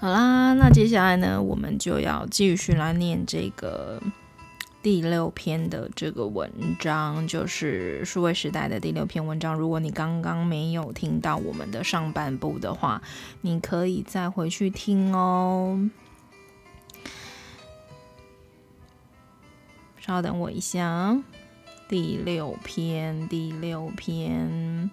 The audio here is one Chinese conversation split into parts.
好啦，那接下来呢，我们就要继续来念这个第六篇的这个文章，就是数位时代的第六篇文章。如果你刚刚没有听到我们的上半部的话，你可以再回去听哦。稍等我一下，第六篇，第六篇。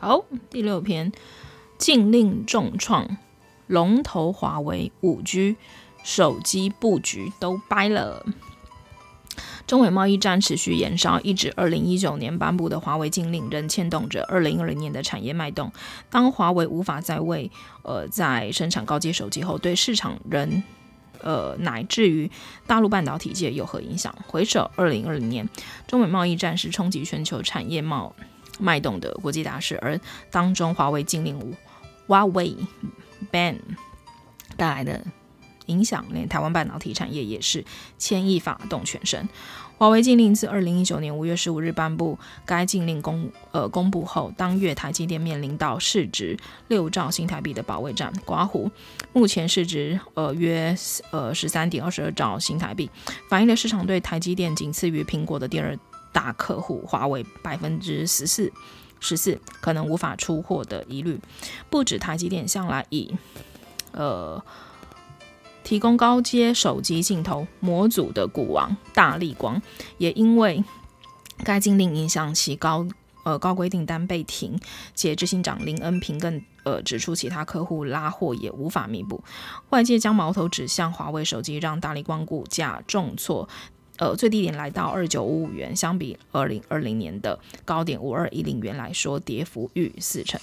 好，第六篇，禁令重创，龙头华为五 G 手机布局都掰了。中美贸易战持续延烧，一直二零一九年颁布的华为禁令仍牵动着二零二零年的产业脉动。当华为无法再为呃在生产高阶手机后，对市场仍呃乃至于大陆半导体界有何影响？回首二零二零年，中美贸易战是冲击全球产业贸。脉动的国际大事，而当中华为禁令华为 ban 带来的影响，连台湾半导体产业也是牵一发动全身。华为禁令自二零一九年五月十五日颁布，该禁令公呃公布后，当月台积电面临到市值六兆新台币的保卫战，刮胡，目前市值呃约呃十三点二十二兆新台币，反映了市场对台积电仅次于苹果的第二。大客户华为百分之十四十四可能无法出货的疑虑，不止台积电向来以呃提供高阶手机镜头模组的股王大力光，也因为该禁令影响其高呃高规订单被停，且执行长林恩平更呃指出其他客户拉货也无法弥补，外界将矛头指向华为手机，让大力光股价重挫。呃，最低点来到二九五五元，相比二零二零年的高点五二一零元来说，跌幅逾四成。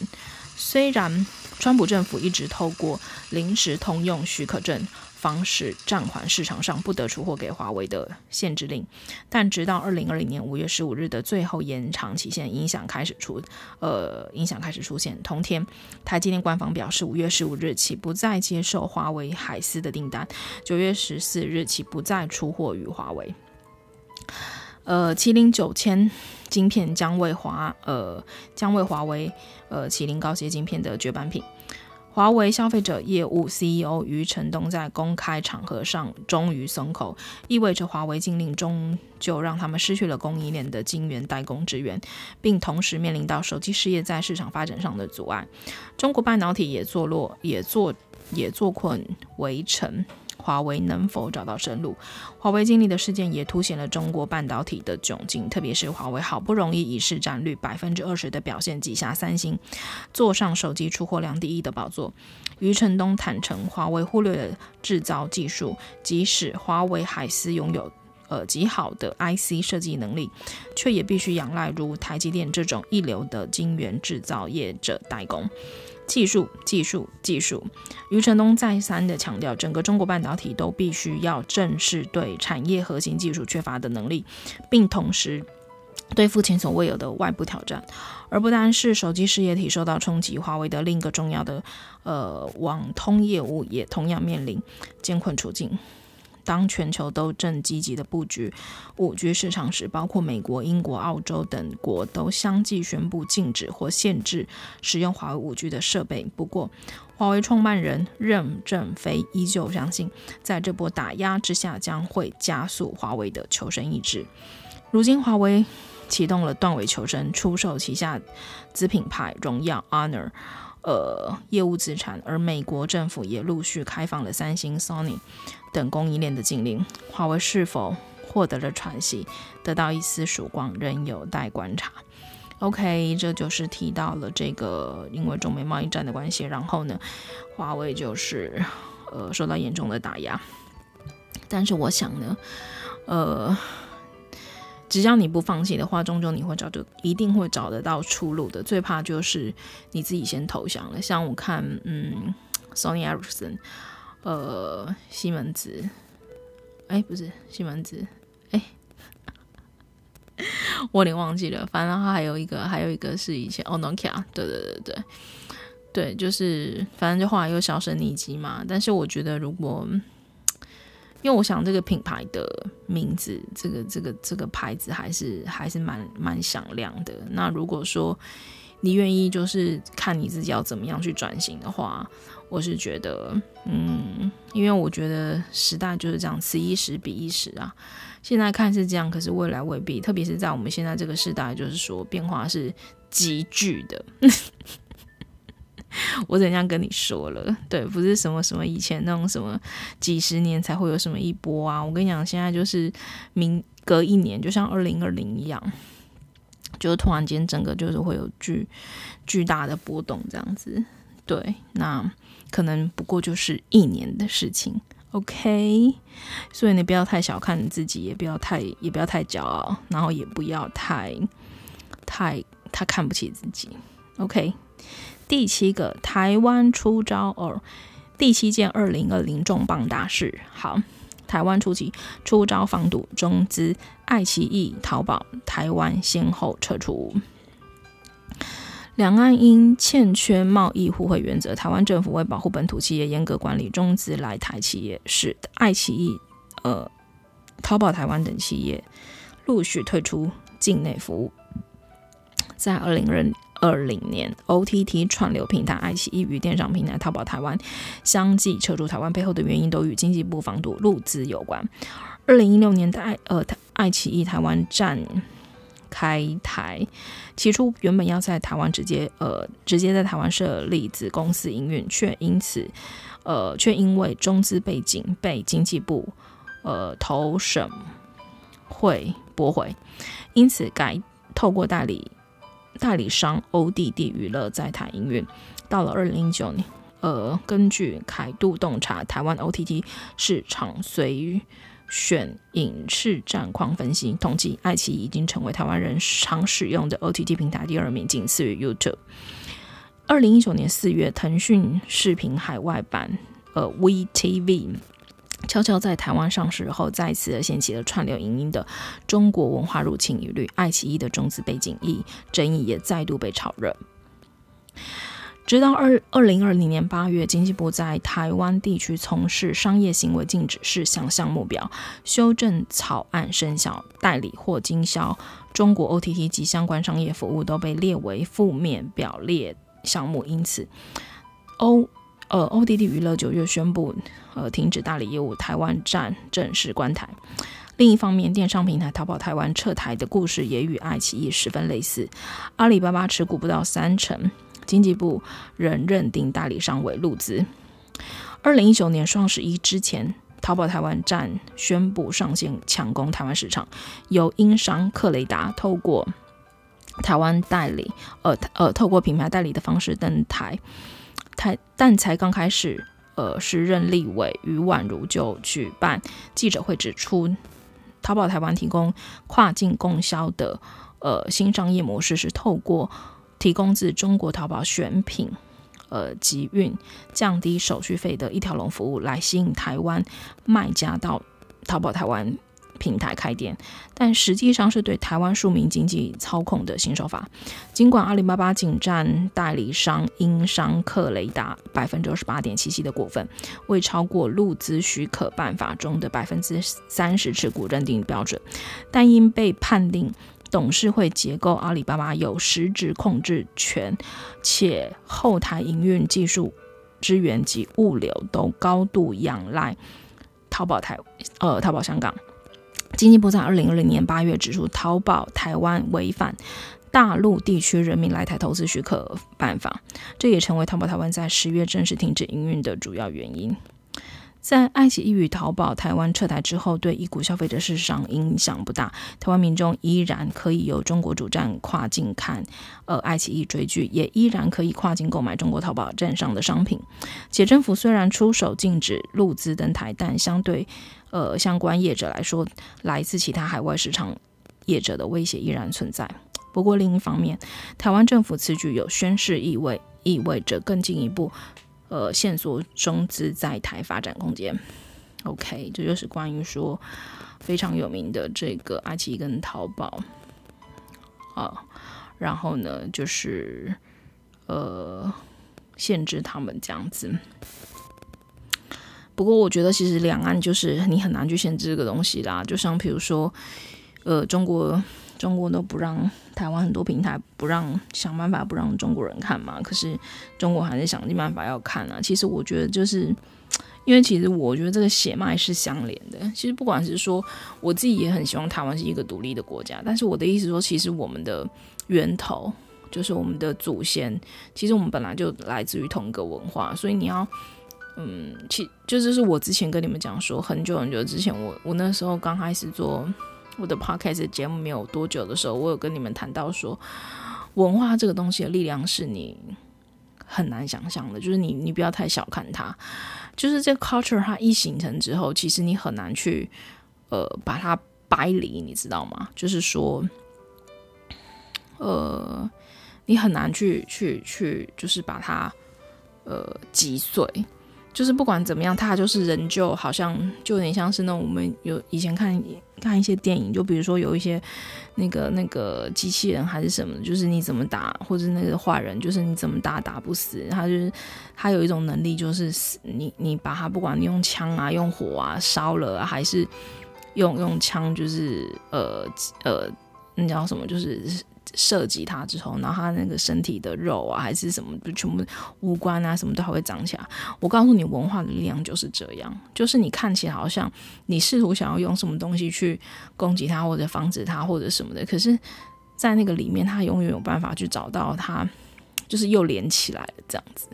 虽然川普政府一直透过临时通用许可证方式暂缓市场上不得出货给华为的限制令，但直到二零二零年五月十五日的最后延长期限，影响开始出，呃，影响开始出现。同天，台积电官方表示，五月十五日起不再接受华为海思的订单，九月十四日起不再出货于华为。呃，麒麟九千晶片将为华呃将为华为呃麒麟高阶晶片的绝版品。华为消费者业务 CEO 余承东在公开场合上终于松口，意味着华为禁令终究让他们失去了供应链的晶圆代工支援，并同时面临到手机事业在市场发展上的阻碍。中国半导体也坐落也坐也坐困围城。华为能否找到生路？华为经历的事件也凸显了中国半导体的窘境，特别是华为好不容易以市占率百分之二十的表现挤下三星，坐上手机出货量第一的宝座。余承东坦承，华为忽略了制造技术，即使华为海思拥有呃极好的 IC 设计能力，却也必须仰赖如台积电这种一流的晶圆制造业者代工。技术，技术，技术。余承东再三地强调，整个中国半导体都必须要正视对产业核心技术缺乏的能力，并同时对付前所未有的外部挑战。而不单是手机事业体受到冲击，华为的另一个重要的呃网通业务也同样面临艰困处境。当全球都正积极的布局五 G 市场时，包括美国、英国、澳洲等国都相继宣布禁止或限制使用华为五 G 的设备。不过，华为创办人任正非依旧相信，在这波打压之下，将会加速华为的求生意志。如今，华为启动了断尾求生，出售旗下子品牌荣耀 Honor 呃业务资产，而美国政府也陆续开放了三星、Sony。等供应链的禁令，华为是否获得了喘息，得到一丝曙光，仍有待观察。OK，这就是提到了这个，因为中美贸易战的关系，然后呢，华为就是呃受到严重的打压。但是我想呢，呃，只要你不放弃的话，终究你会找就一定会找得到出路的。最怕就是你自己先投降了。像我看，嗯，Sony Ericsson。呃，西门子，哎，不是西门子，哎，我有点忘记了。反正它还有一个，还有一个是以前哦，Nokia，对对对对，对，就是反正就后来又销声匿迹嘛。但是我觉得，如果因为我想这个品牌的名字，这个这个这个牌子还是还是蛮蛮响亮的。那如果说你愿意，就是看你自己要怎么样去转型的话，我是觉得，嗯，因为我觉得时代就是这样，此一时彼一时啊。现在看是这样，可是未来未必，特别是在我们现在这个时代，就是说变化是急剧的。我怎样跟你说了？对，不是什么什么以前那种什么几十年才会有什么一波啊！我跟你讲，现在就是明隔一年，就像二零二零一样，就是突然间整个就是会有巨巨大的波动这样子。对，那可能不过就是一年的事情。OK，所以你不要太小看你自己，也不要太也不要太骄傲，然后也不要太太太看不起自己。OK。第七个台湾出招哦，第七件二零二零重磅大事。好，台湾初期出招防堵中资，爱奇艺、淘宝台湾先后撤出。两岸因欠缺贸易互惠原则，台湾政府为保护本土企业，严格管理中资来台企业，使爱奇艺、呃淘宝台湾等企业陆续退出境内服务。在二零二零年，OTT 串流平台爱奇艺与电商平台淘宝台湾相继撤出台湾，背后的原因都与经济部防堵入资有关。二零一六年的爱呃爱奇艺台湾站开台，起初原本要在台湾直接呃直接在台湾设立子公司营运，却因此呃却因为中资背景被经济部呃投审会驳回，因此改透过代理。代理商 ODD 娱乐在台营运，到了二零一九年，呃，根据凯度洞察台湾 OTT 市场随选影视战况分析统计，爱奇艺已经成为台湾人常使用的 OTT 平台第二名，仅次于 YouTube。二零一九年四月，腾讯视频海外版呃 WeTV。悄悄在台湾上市后，再次掀起了串流影音的中国文化入侵疑虑。爱奇艺的中资背景争议也再度被炒热。直到二二零二零年八月，经济部在台湾地区从事商业行为禁止事项项目表修正草案生效，代理或经销中国 OTT 及相关商业服务都被列为负面表列项目。因此，O 呃，ODD 娱乐九月宣布，呃，停止代理业务，台湾站正式关台。另一方面，电商平台淘宝台湾撤台的故事也与爱奇艺十分类似。阿里巴巴持股不到三成，经济部仍认定代理商为陆资。二零一九年双十一之前，淘宝台湾站宣布上线抢攻台湾市场，由英商克雷达透过台湾代理，呃呃，透过品牌代理的方式登台。台但才刚开始，呃，时任立委于宛如就举办记者会指出，淘宝台湾提供跨境供销的呃新商业模式是透过提供自中国淘宝选品，呃集运降低手续费的一条龙服务，来吸引台湾卖家到淘宝台湾。平台开店，但实际上是对台湾庶民经济操控的新手法。尽管阿里巴巴仅占代理商英商克雷达百分之二十八点七七的股份，未超过陆资许可办法中的百分之三十持股认定标准，但因被判定董事会结构，阿里巴巴有实质控制权，且后台营运技术资源及物流都高度仰赖淘宝台呃淘宝香港。经济部在二零二零年八月指出，淘宝台湾违反大陆地区人民来台投资许可办法，这也成为淘宝台湾在十月正式停止营运的主要原因。在爱奇艺与淘宝台湾撤台之后，对一股消费者市场影响不大，台湾民众依然可以由中国主站跨境看呃爱奇艺追剧，也依然可以跨境购买中国淘宝站上的商品。且政府虽然出手禁止陆资登台，但相对呃相关业者来说，来自其他海外市场业者的威胁依然存在。不过另一方面，台湾政府此举有宣示意味，意味着更进一步。呃，线索中资在台发展空间。OK，这就是关于说非常有名的这个爱奇艺跟淘宝啊，然后呢，就是呃限制他们这样子。不过我觉得其实两岸就是你很难去限制这个东西啦。就像比如说，呃，中国中国都不让台湾很多平台不让想办法不让中国人看嘛，可是中国还是想尽办法要看啊。其实我觉得就是。因为其实我觉得这个血脉是相连的。其实不管是说我自己也很希望台湾是一个独立的国家，但是我的意思说，其实我们的源头就是我们的祖先，其实我们本来就来自于同一个文化，所以你要，嗯，其就是我之前跟你们讲说，很久很久之前，我我那时候刚开始做我的 podcast 节目没有多久的时候，我有跟你们谈到说，文化这个东西的力量是你很难想象的，就是你你不要太小看它。就是这个 culture 它一形成之后，其实你很难去呃把它掰离，你知道吗？就是说，呃，你很难去去去，就是把它呃击碎。就是不管怎么样，他就是仍旧好像就有点像是那种我们有以前看看一些电影，就比如说有一些那个那个机器人还是什么，就是你怎么打或者那个坏人，就是你怎么打打不死，他就是他有一种能力，就是你你把他不管你用枪啊、用火啊烧了啊，还是用用枪，就是呃呃，那叫什么，就是。射击他之后，然后他那个身体的肉啊，还是什么，就全部五官啊，什么都还会长起来。我告诉你，文化的力量就是这样，就是你看起来好像你试图想要用什么东西去攻击他，或者防止他，或者什么的，可是，在那个里面，他永远有办法去找到他，就是又连起来了这样子。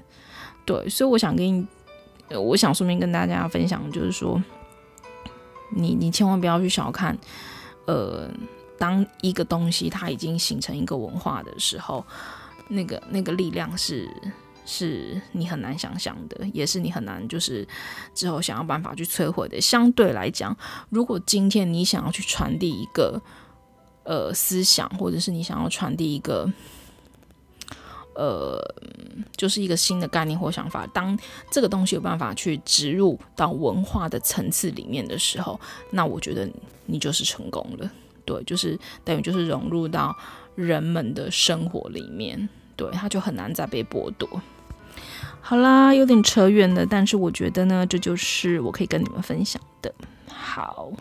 对，所以我想跟你，我想顺便跟大家分享，就是说，你你千万不要去小看，呃。当一个东西它已经形成一个文化的时候，那个那个力量是是你很难想象的，也是你很难就是之后想要办法去摧毁的。相对来讲，如果今天你想要去传递一个呃思想，或者是你想要传递一个呃就是一个新的概念或想法，当这个东西有办法去植入到文化的层次里面的时候，那我觉得你就是成功了。对，就是等于就是融入到人们的生活里面，对，他就很难再被剥夺。好啦，有点扯远了，但是我觉得呢，这就是我可以跟你们分享的。好，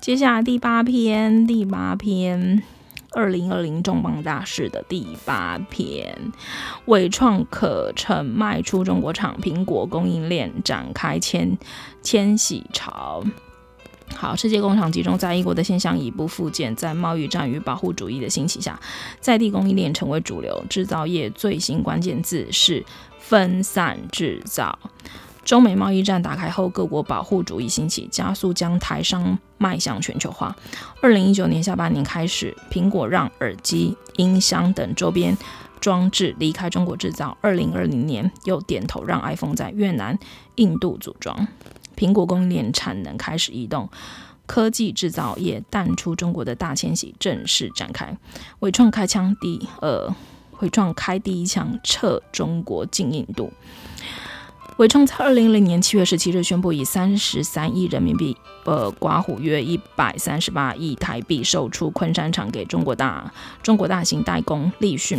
接下来第八篇，第八篇，二零二零重磅大事的第八篇，纬创可成卖出中国厂，苹果供应链展开迁迁徙潮。好，世界工厂集中在一国的现象已不复见。在贸易战与保护主义的兴起下，在地供应链成为主流。制造业最新关键字是分散制造。中美贸易战打开后，各国保护主义兴起，加速将台商迈向全球化。二零一九年下半年开始，苹果让耳机、音箱等周边装置离开中国制造。二零二零年又点头让 iPhone 在越南、印度组装。苹果供应链产能开始移动，科技制造业淡出中国的大迁徙正式展开。伟创开枪第呃，伟创开第一枪撤中国进印度。伟创在二零二零年七月十七日宣布，以三十三亿人民币，呃，刮虎约一百三十八亿台币售出昆山厂给中国大中国大型代工立讯，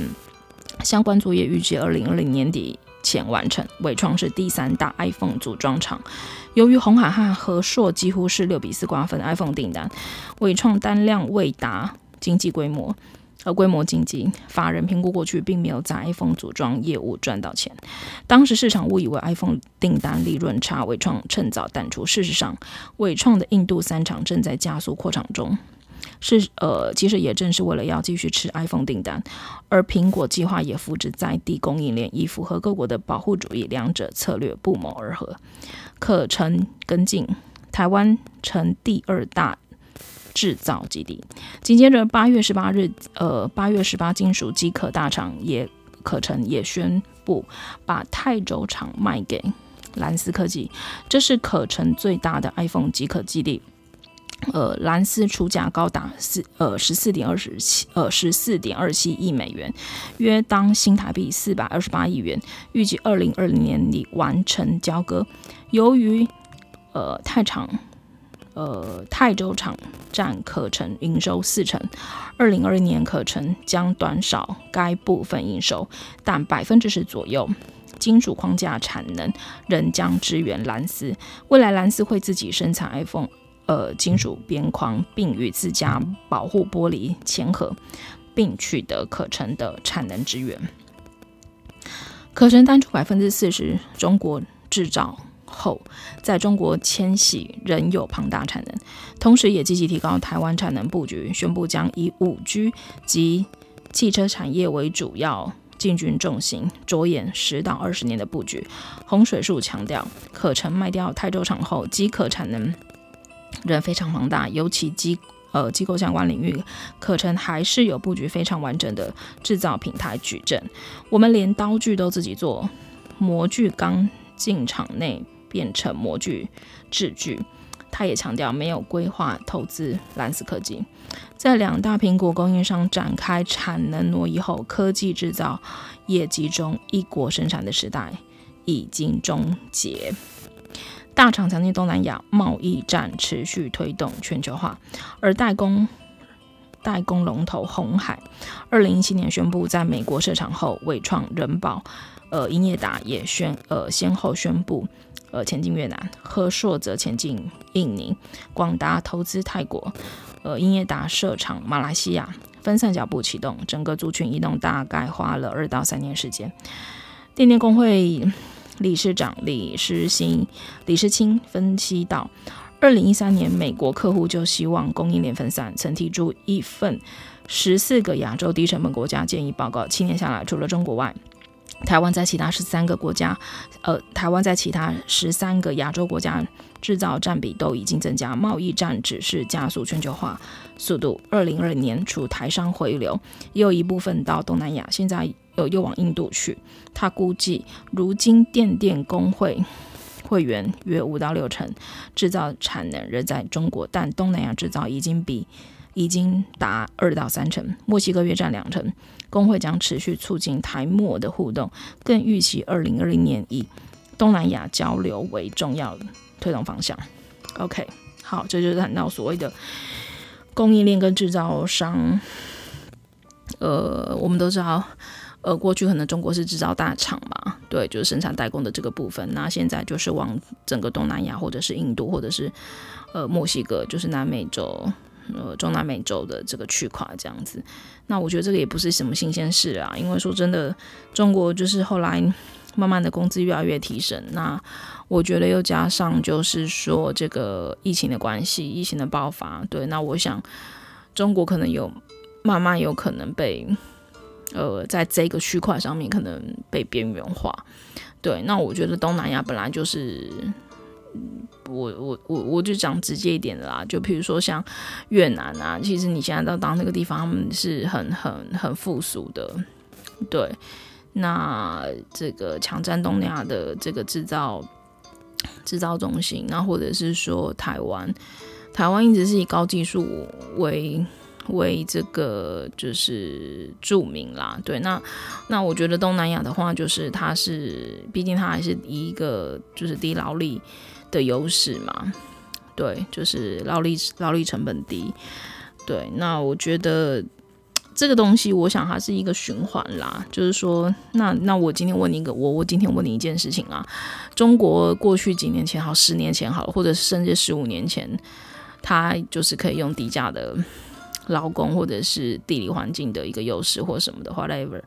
相关作业预计二零二零年底前完成。伟创是第三大 iPhone 组装厂。由于鸿海和和硕几乎是六比四瓜分 iPhone 订单，伟创单量未达经济规模，而规模经济法人评估过去并没有在 iPhone 组装业务赚到钱。当时市场误以为 iPhone 订单利润差，伟创趁早淡出。事实上，伟创的印度三厂正在加速扩厂中，是呃，其实也正是为了要继续吃 iPhone 订单。而苹果计划也复制在地供应链，以符合各国的保护主义，两者策略不谋而合。可成跟进，台湾成第二大制造基地。紧接着八月十八日，呃，八月十八，金属机壳大厂也可成也宣布把泰州厂卖给蓝思科技，这是可成最大的 iPhone 机壳基地。呃，蓝思出价高达四呃十四点二十七呃十四点二七亿美元，约当新台币四百二十八亿元，预计二零二零年底完成交割。由于呃泰厂呃泰州厂占可成营收四成，二零二零年可成将短少该部分营收，但百分之十左右金属框架产能仍将支援蓝斯。未来蓝斯会自己生产 iPhone，呃，金属边框，并与自家保护玻璃签合，并取得可成的产能支援。可成单出百分之四十中国制造后，在中国迁徙仍有庞大产能，同时也积极提高台湾产能布局，宣布将以五 G 及汽车产业为主要进军重心，着眼十到二十年的布局。洪水树强调，可成卖掉泰州厂后，即可产能人非常庞大，尤其机呃机构相关领域，可成还是有布局非常完整的制造平台矩阵。我们连刀具都自己做，模具刚进厂内变成模具制具。他也强调，没有规划投资蓝思科技。在两大苹果供应商展开产能挪移后，科技制造业集中一国生产的时代已经终结。大厂抢进东南亚，贸易战持续推动全球化，而代工代工龙头红海，二零一七年宣布在美国设厂后，伟创、人保、呃英业达也宣呃先后宣布。呃，前进越南，和硕则前进印尼，广达投资泰国，呃，英业达设厂马来西亚，分散脚步启动，整个族群移动大概花了二到三年时间。电电工会理事长李诗欣、李诗清分析到，二零一三年美国客户就希望供应链分散，曾提出一份十四个亚洲低成本国家建议报告，七年下来，除了中国外。台湾在其他十三个国家，呃，台湾在其他十三个亚洲国家制造占比都已经增加，贸易战只是加速全球化速度。二零二零年除台商回流，也有一部分到东南亚，现在又又往印度去。他估计，如今电电工会会员约五到六成制造产能仍在中国，但东南亚制造已经比。已经达二到三成，墨西哥约占两成。工会将持续促进台墨的互动，更预期二零二零年以东南亚交流为重要推动方向。OK，好，这就是谈到所谓的供应链跟制造商。呃，我们都知道，呃，过去可能中国是制造大厂嘛，对，就是生产代工的这个部分。那现在就是往整个东南亚，或者是印度，或者是呃墨西哥，就是南美洲。呃，中南美洲的这个区块这样子，那我觉得这个也不是什么新鲜事啊，因为说真的，中国就是后来慢慢的工资越来越提升，那我觉得又加上就是说这个疫情的关系，疫情的爆发，对，那我想中国可能有慢慢有可能被呃在这个区块上面可能被边缘化，对，那我觉得东南亚本来就是。我我我我就讲直接一点的啦，就比如说像越南啊，其实你现在到当那个地方，他们是很很很富庶的，对。那这个抢占东南亚的这个制造制造中心，那或者是说台湾，台湾一直是以高技术为为这个就是著名啦，对。那那我觉得东南亚的话，就是它是毕竟它还是一个就是低劳力。的优势嘛，对，就是劳力劳力成本低，对，那我觉得这个东西，我想它是一个循环啦，就是说，那那我今天问你一个，我我今天问你一件事情啊，中国过去几年前好，十年前好，或者甚至十五年前，它就是可以用低价的劳工，或者是地理环境的一个优势或什么的 whatever，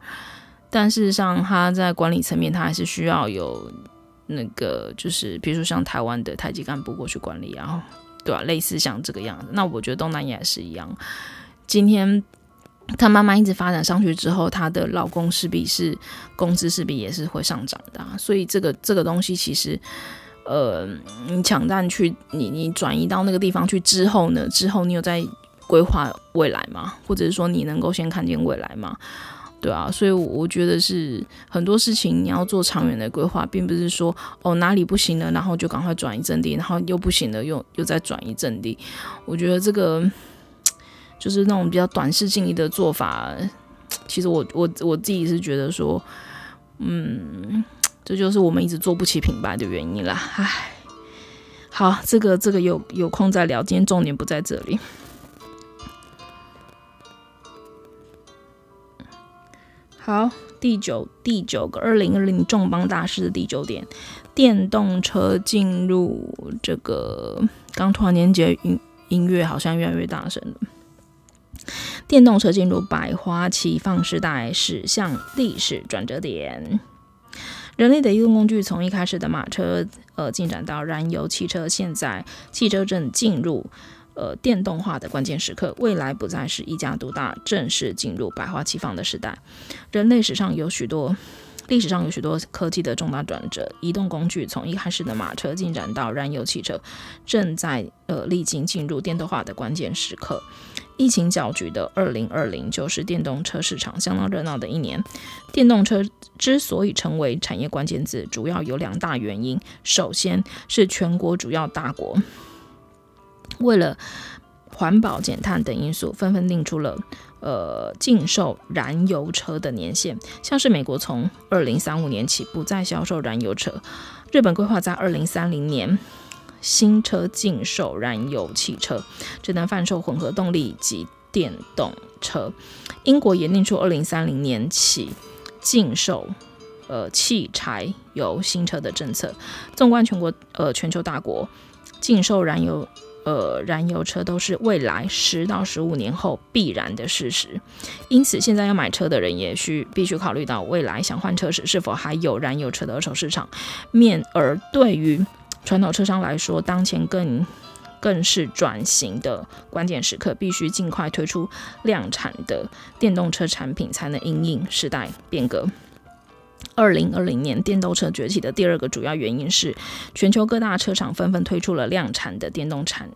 但事实上，他在管理层面，他还是需要有。那个就是，比如说像台湾的台籍干部过去管理，然后对吧、类似像这个样子。那我觉得东南亚也是一样。今天他慢慢一直发展上去之后，他的劳工势必是工资势必也是会上涨的、所以这个这个东西其实，呃，你抢占去，你你转移到那个地方去之后呢？之后你有在规划未来吗？或者是说你能够先看见未来吗？对啊，所以我觉得是很多事情你要做长远的规划，并不是说哦哪里不行了，然后就赶快转移阵地，然后又不行了，又又再转移阵地。我觉得这个就是那种比较短视近利的做法。其实我我我自己是觉得说，嗯，这就是我们一直做不起品牌的原因啦。唉，好，这个这个有有空再聊，今天重点不在这里。好，第九第九个二零二零重磅大事的第九点，电动车进入这个，刚突然间觉得音音乐好像越来越大声了。电动车进入百花齐放时代，驶向历史转折点。人类的移动工具从一开始的马车，呃，进展到燃油汽车，现在汽车正进入。呃，电动化的关键时刻，未来不再是一家独大，正式进入百花齐放的时代。人类史上有许多，历史上有许多科技的重大转折。移动工具从一开始的马车进展到燃油汽车，正在呃历经进入电动化的关键时刻。疫情搅局的二零二零就是电动车市场相当热闹的一年。电动车之所以成为产业关键字，主要有两大原因。首先是全国主要大国。为了环保、减碳等因素，纷纷定出了呃禁售燃油车的年限。像是美国从二零三五年起不再销售燃油车，日本规划在二零三零年新车禁售燃油汽车，只能贩售混合动力及电动车。英国也定出二零三零年起禁售呃汽柴油新车的政策。纵观全国呃全球大国，禁售燃油。呃，燃油车都是未来十到十五年后必然的事实，因此现在要买车的人也需必须考虑到未来想换车时是否还有燃油车的二手市场面。而对于传统车商来说，当前更更是转型的关键时刻，必须尽快推出量产的电动车产品，才能因应时代变革。二零二零年电动车崛起的第二个主要原因是，全球各大车厂纷纷推出了量产的电动产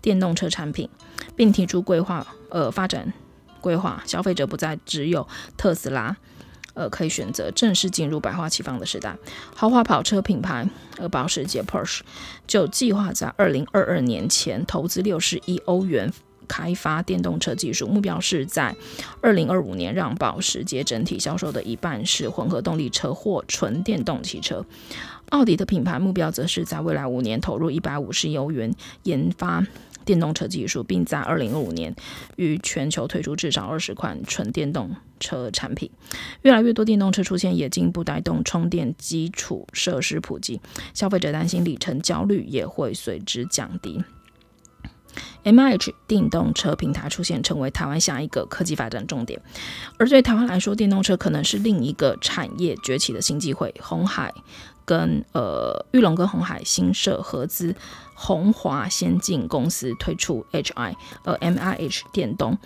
电动车产品，并提出规划呃发展规划，消费者不再只有特斯拉呃可以选择，正式进入百花齐放的时代。豪华跑车品牌呃保时捷 Porsche 就计划在二零二二年前投资六十亿欧元。开发电动车技术，目标是在二零二五年让保时捷整体销售的一半是混合动力车或纯电动汽车。奥迪的品牌目标则是在未来五年投入一百五十亿欧元研发电动车技术，并在二零二五年于全球推出至少二十款纯电动车产品。越来越多电动车出现，也进一步带动充电基础设施普及，消费者担心里程焦虑也会随之降低。MIH 电动车平台出现，成为台湾下一个科技发展重点。而对台湾来说，电动车可能是另一个产业崛起的新机会。红海跟呃玉龙跟红海新设合资红华先进公司推出 HI，呃 MIH 电动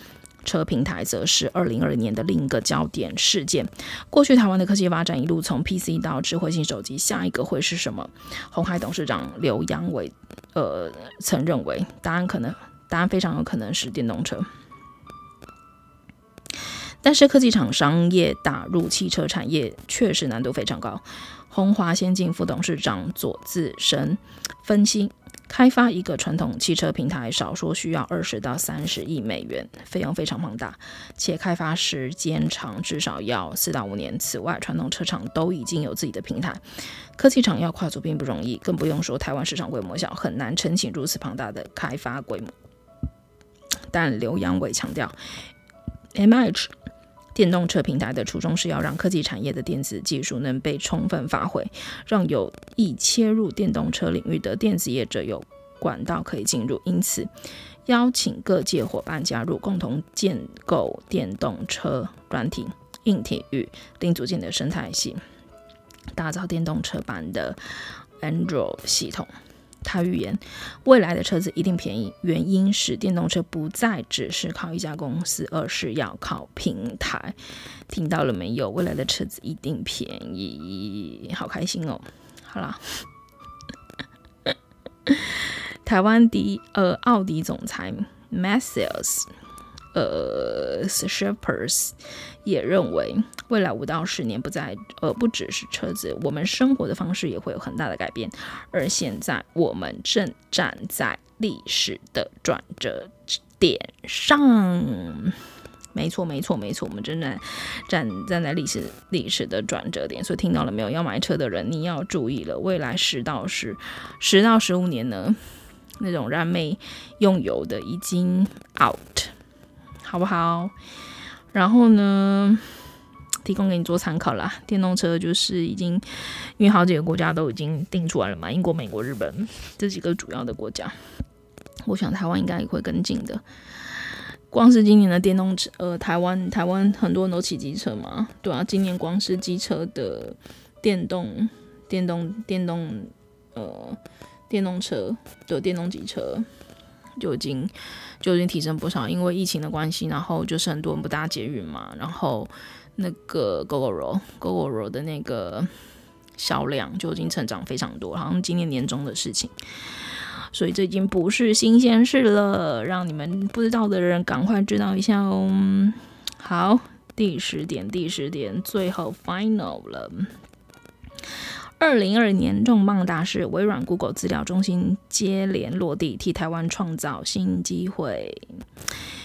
车平台则是二零二零年的另一个焦点事件。过去台湾的科技发展一路从 PC 到智慧型手机，下一个会是什么？鸿海董事长刘扬伟。呃，曾认为答案可能，答案非常有可能是电动车。但是科技厂商业打入汽车产业确实难度非常高。鸿华先进副董事长左自深分析，开发一个传统汽车平台，少说需要二十到三十亿美元，费用非常庞大，且开发时间长，至少要四到五年。此外，传统车厂都已经有自己的平台。科技厂要跨足并不容易，更不用说台湾市场规模小，很难撑起如此庞大的开发规模。但刘扬伟强调，M H 电动车平台的初衷是要让科技产业的电子技术能被充分发挥，让有意切入电动车领域的电子业者有管道可以进入。因此，邀请各界伙伴加入，共同建构电动车软体、硬体与零组件的生态系。打造电动车版的 Android 系统。他预言，未来的车子一定便宜，原因是电动车不再只是靠一家公司，而是要靠平台。听到了没有？未来的车子一定便宜，好开心哦！好啦，台湾的呃奥迪总裁 Matthias 呃，shippers 也认为。未来五到十年不再，呃，不只是车子，我们生活的方式也会有很大的改变。而现在，我们正站在历史的转折点上。没错，没错，没错，我们正在站站在历史历史的转折点。所以听到了没有？要买车的人，你要注意了。未来十到十十到十五年呢，那种燃煤用油的已经 out，好不好？然后呢？提供给你做参考啦。电动车就是已经，因为好几个国家都已经定出来了嘛，英国、美国、日本这几个主要的国家，我想台湾应该也会跟进的。光是今年的电动车，呃，台湾台湾很多人都骑机车嘛，对啊，今年光是机车的电动电动电动呃电动车的电动机车就已经就已经提升不少，因为疫情的关系，然后就是很多人不搭捷运嘛，然后那个 Gogoro Gogoro 的那个销量就已经成长非常多，好像今年年中的事情。所以这已经不是新鲜事了，让你们不知道的人赶快知道一下哦。好，第十点，第十点，最后 final 了。二零二二年重磅大事，微软、Google 资料中心接连落地，替台湾创造新机会。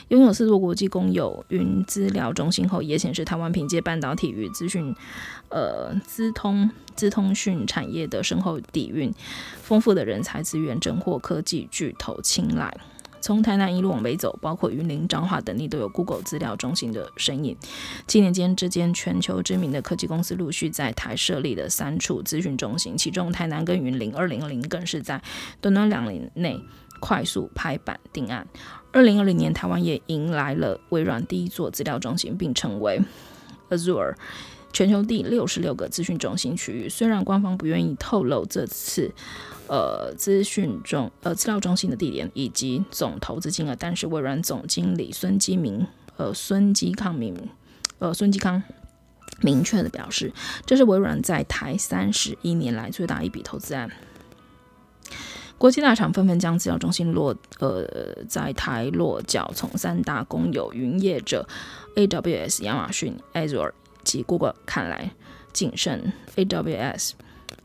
拥有四座国际公有云资料中心后，也显示台湾凭借半导体与资讯、呃资通资通讯产业的深厚底蕴，丰富的人才资源，正获科技巨头青睐。从台南一路往北走，包括云林、彰化等地，都有 Google 资料中心的身影。七年间，这间全球知名的科技公司陆续在台设立了三处资讯中心，其中台南跟云林，二零二零更是在短短两年内快速拍板定案。二零二零年，台湾也迎来了微软第一座资料中心，并成为 Azure 全球第六十六个资讯中心区域。虽然官方不愿意透露这次呃资讯中呃资料中心的地点以及总投资金额，但是微软总经理孙基明呃孙基康明呃孙基康明确的表示，这是微软在台三十一年来最大一笔投资案。国际大厂纷纷将资料中心落呃在台落脚，从三大公有云业者 AWS、亚马逊、Azure 及 Google 看来，谨慎 AWS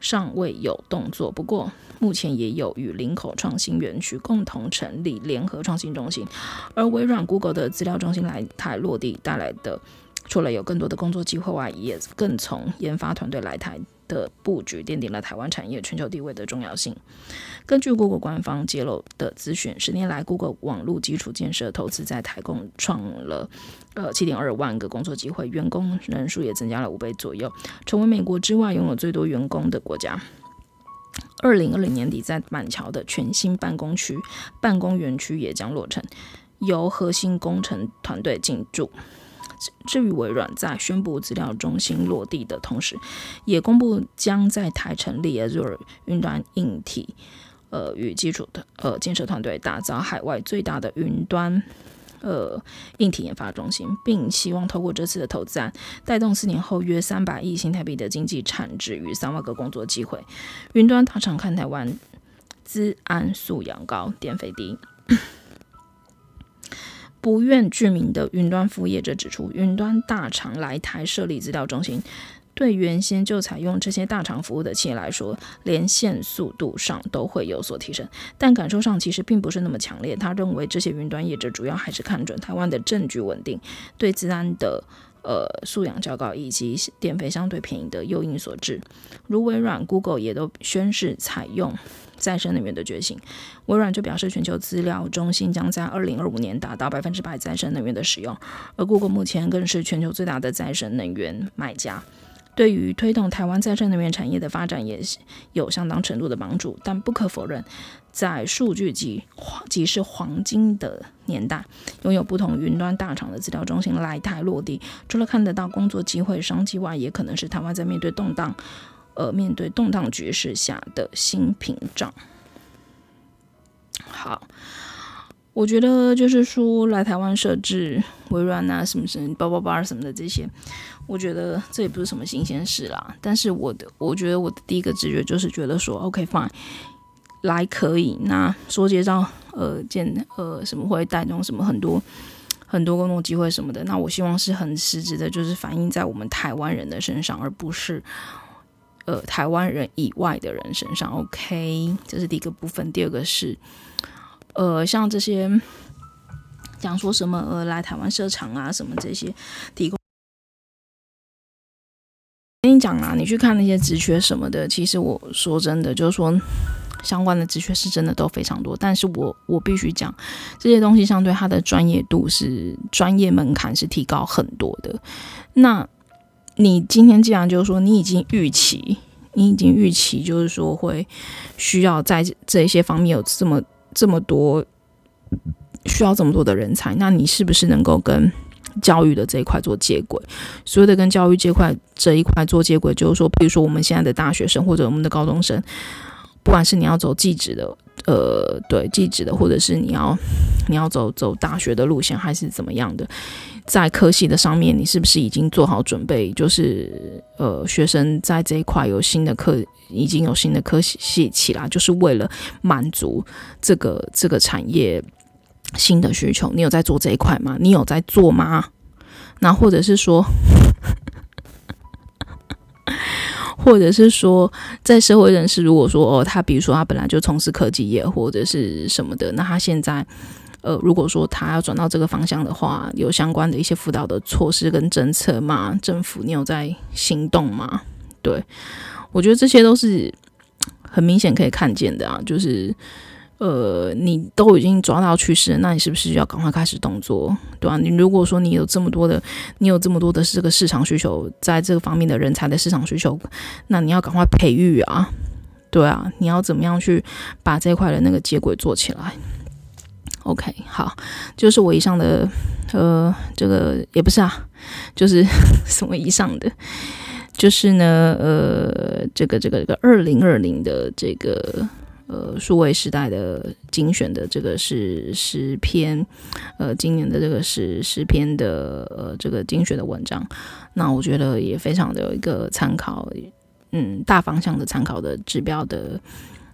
尚未有动作。不过，目前也有与林口创新园区共同成立联合创新中心，而微软、Google 的资料中心来台落地带来的，除了有更多的工作机会外，也更从研发团队来台。的布局奠定了台湾产业全球地位的重要性。根据 Google 官方揭露的资讯，十年来 Google 网络基础建设投资在台共创了呃七点二万个工作机会，员工人数也增加了五倍左右，成为美国之外拥有最多员工的国家。二零二零年底，在板桥的全新办公区办公园区也将落成，由核心工程团队进驻。至于微软在宣布资料中心落地的同时，也公布将在台成立 Azure 云端硬体呃与基础的呃建设团队，打造海外最大的云端呃硬体研发中心，并希望透过这次的投资案，带动四年后约三百亿新台币的经济产值与三万个工作机会。云端大厂看台湾资安素养高，电费低。不愿具名的云端服务业者指出，云端大厂来台设立资料中心，对原先就采用这些大厂服务的企业来说，连线速度上都会有所提升，但感受上其实并不是那么强烈。他认为，这些云端业者主要还是看准台湾的证据稳定，对资安的呃素养较高，以及电费相对便宜的诱因所致。如微软、Google 也都宣示采用。再生能源的决心，微软就表示，全球资料中心将在二零二五年达到百分之百再生能源的使用，而 Google 目前更是全球最大的再生能源买家，对于推动台湾再生能源产业的发展也有相当程度的帮助。但不可否认，在数据即即是黄金的年代，拥有不同云端大厂的资料中心来台落地，除了看得到工作机会商机外，也可能是台湾在面对动荡。呃，面对动荡局势下的新屏障。好，我觉得就是说来台湾设置微软啊，什么什么八八八什么的这些，我觉得这也不是什么新鲜事啦。但是我的，我觉得我的第一个直觉就是觉得说，OK fine，来可以。那说介绍呃见呃什么会带动什么很多很多工作机会什么的，那我希望是很实质的，就是反映在我们台湾人的身上，而不是。呃，台湾人以外的人身上，OK，这是第一个部分。第二个是，呃，像这些讲说什么呃来台湾设厂啊，什么这些提供。跟你讲啊，你去看那些职缺什么的，其实我说真的，就是说相关的职缺是真的都非常多。但是我我必须讲，这些东西相对它的专业度是专业门槛是提高很多的。那你今天既然就是说你已经预期，你已经预期就是说会需要在这些方面有这么这么多需要这么多的人才，那你是不是能够跟教育的这一块做接轨？所谓的跟教育这块这一块做接轨，就是说，比如说我们现在的大学生或者我们的高中生，不管是你要走技职的。呃，对，技职的，或者是你要你要走走大学的路线，还是怎么样的，在科系的上面，你是不是已经做好准备？就是呃，学生在这一块有新的课，已经有新的科系起来，就是为了满足这个这个产业新的需求。你有在做这一块吗？你有在做吗？那或者是说？或者是说，在社会人士，如果说哦，他比如说他本来就从事科技业或者是什么的，那他现在，呃，如果说他要转到这个方向的话，有相关的一些辅导的措施跟政策吗？政府你有在行动吗？对，我觉得这些都是很明显可以看见的啊，就是。呃，你都已经抓到趋势，那你是不是要赶快开始动作，对吧？你如果说你有这么多的，你有这么多的这个市场需求，在这个方面的人才的市场需求，那你要赶快培育啊，对啊，你要怎么样去把这块的那个接轨做起来？OK，好，就是我以上的，呃，这个也不是啊，就是 什么以上的，就是呢，呃，这个这个这个二零二零的这个。呃，数位时代的精选的这个是十篇，呃，今年的这个是十篇的呃这个精选的文章，那我觉得也非常的有一个参考，嗯，大方向的参考的指标的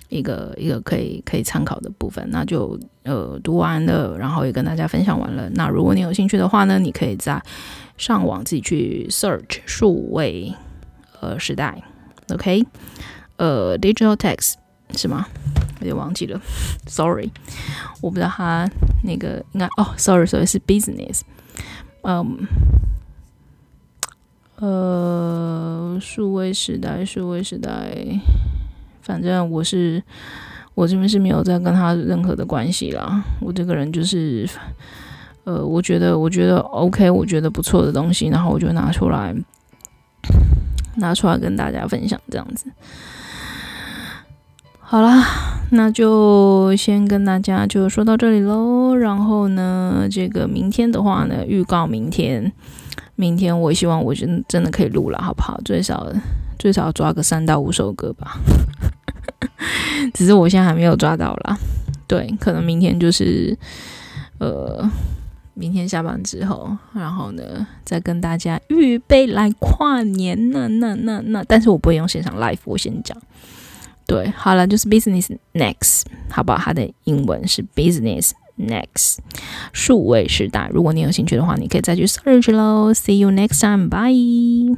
一个一个可以可以参考的部分，那就呃读完了，然后也跟大家分享完了。那如果你有兴趣的话呢，你可以在上网自己去 search 数位呃时代，OK，呃，digital text。是吗？有点忘记了，sorry，我不知道他那个应该哦，sorry，sorry，是 business，嗯，呃，数位时代，数位时代，反正我是我这边是没有在跟他任何的关系啦。我这个人就是，呃，我觉得我觉得 OK，我觉得不错的东西，然后我就拿出来拿出来跟大家分享这样子。好啦，那就先跟大家就说到这里喽。然后呢，这个明天的话呢，预告明天，明天我希望我真真的可以录了，好不好？最少最少抓个三到五首歌吧。只是我现在还没有抓到啦。对，可能明天就是呃，明天下班之后，然后呢，再跟大家预备来跨年呢。那那那那，但是我不会用现场 live，我先讲。对，好了，就是 business next，好不好？它的英文是 business next，数位时代。如果你有兴趣的话，你可以再去 search 喽。See you next time，bye。